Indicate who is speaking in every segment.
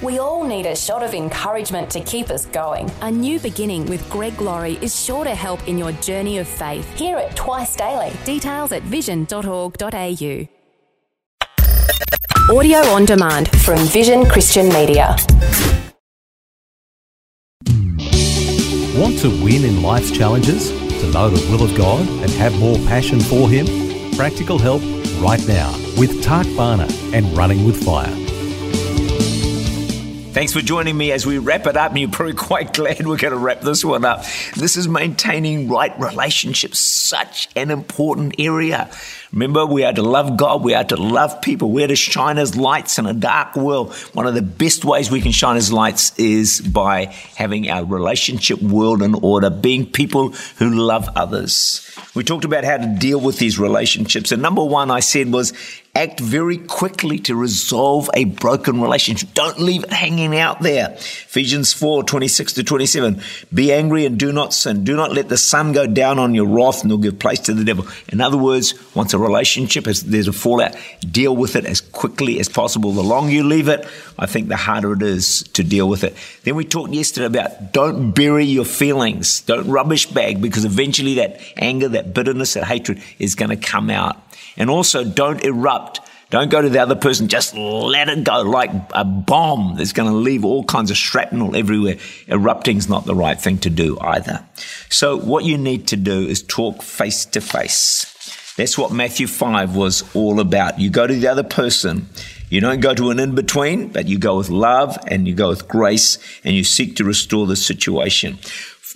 Speaker 1: We all need a shot of encouragement to keep us going.
Speaker 2: A new beginning with Greg Laurie is sure to help in your journey of faith.
Speaker 1: Hear it twice daily.
Speaker 2: Details at vision.org.au. Audio on demand
Speaker 1: from Vision Christian Media.
Speaker 3: Want to win in life's challenges? To know the will of God and have more passion for Him? Practical help right now with Tak Bhana and Running with Fire.
Speaker 4: Thanks for joining me as we wrap it up. And you're probably quite glad we're going to wrap this one up. This is maintaining right relationships, such an important area. Remember, we are to love God, we are to love people, we are to shine as lights in a dark world. One of the best ways we can shine as lights is by having our relationship world in order, being people who love others. We talked about how to deal with these relationships. And number one, I said, was act very quickly to resolve a broken relationship. Don't leave it hanging out there. Ephesians 4 26 to 27. Be angry and do not sin. Do not let the sun go down on your wrath nor give place to the devil. In other words, once a relationship is, there's a fallout, deal with it as quickly as possible. The longer you leave it, I think the harder it is to deal with it. Then we talked yesterday about don't bury your feelings. Don't rubbish bag because eventually that anger, that bitterness, that hatred is going to come out. And also don't erupt. Don't go to the other person. Just let it go like a bomb that's going to leave all kinds of shrapnel everywhere. Erupting's not the right thing to do either. So what you need to do is talk face to face. That's what Matthew 5 was all about. You go to the other person. You don't go to an in between, but you go with love and you go with grace and you seek to restore the situation.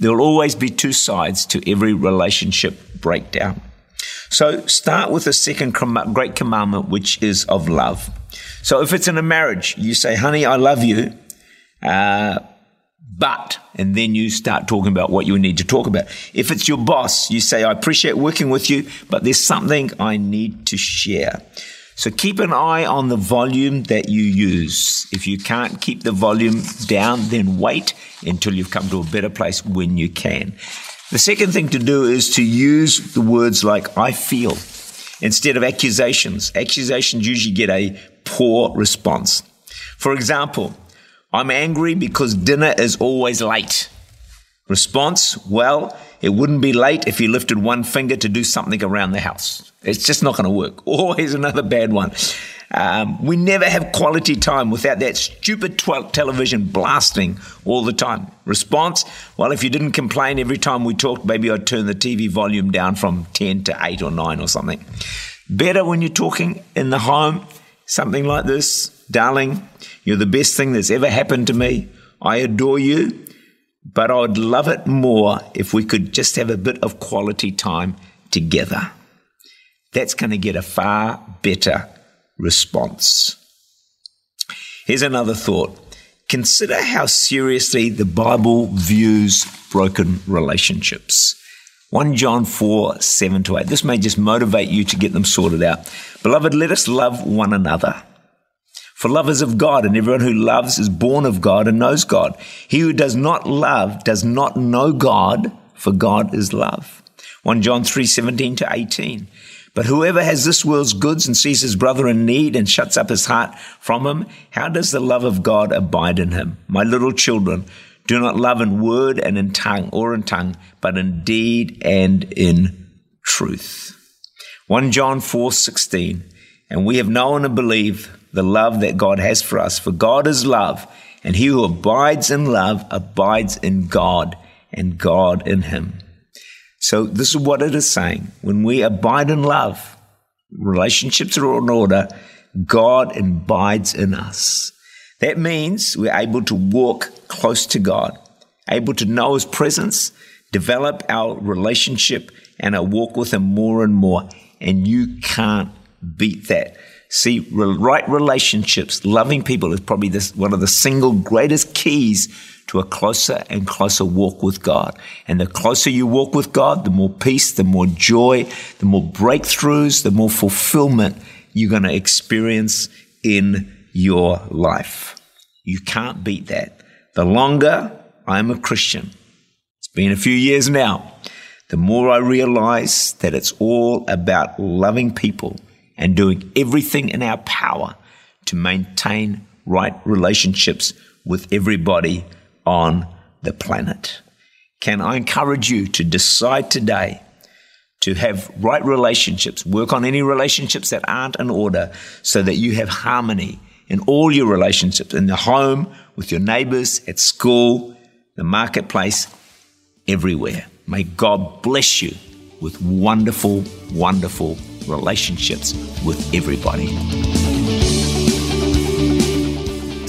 Speaker 4: There will always be two sides to every relationship breakdown. So start with the second great commandment, which is of love. So if it's in a marriage, you say, honey, I love you, uh, but, and then you start talking about what you need to talk about. If it's your boss, you say, I appreciate working with you, but there's something I need to share. So keep an eye on the volume that you use. If you can't keep the volume down, then wait until you've come to a better place when you can. The second thing to do is to use the words like I feel instead of accusations. Accusations usually get a poor response. For example, I'm angry because dinner is always late. Response, well, it wouldn't be late if you lifted one finger to do something around the house. It's just not going to work. Always another bad one. Um, we never have quality time without that stupid television blasting all the time. Response? Well, if you didn't complain every time we talked, maybe I'd turn the TV volume down from 10 to 8 or 9 or something. Better when you're talking in the home, something like this Darling, you're the best thing that's ever happened to me. I adore you, but I'd love it more if we could just have a bit of quality time together. That's going to get a far better response. Here's another thought. Consider how seriously the Bible views broken relationships. 1 John 4 7 to 8. This may just motivate you to get them sorted out. Beloved, let us love one another. For love is of God, and everyone who loves is born of God and knows God. He who does not love does not know God, for God is love. 1 John 3 17 to 18. But whoever has this world's goods and sees his brother in need and shuts up his heart from him, how does the love of God abide in him? My little children, do not love in word and in tongue or in tongue, but in deed and in truth. 1 John 4:16 And we have known and believed the love that God has for us for God is love and he who abides in love abides in God and God in him. So this is what it is saying. When we abide in love, relationships are in order, God abides in us. That means we're able to walk close to God, able to know His presence, develop our relationship and our walk with Him more and more. And you can't beat that. See, right relationships, loving people is probably this, one of the single greatest keys to a closer and closer walk with God. And the closer you walk with God, the more peace, the more joy, the more breakthroughs, the more fulfillment you're going to experience in your life. You can't beat that. The longer I'm a Christian, it's been a few years now, the more I realize that it's all about loving people and doing everything in our power to maintain right relationships with everybody on the planet. Can I encourage you to decide today to have right relationships, work on any relationships that aren't in order so that you have harmony in all your relationships in the home, with your neighbors, at school, the marketplace, everywhere. May God bless you with wonderful, wonderful relationships with everybody.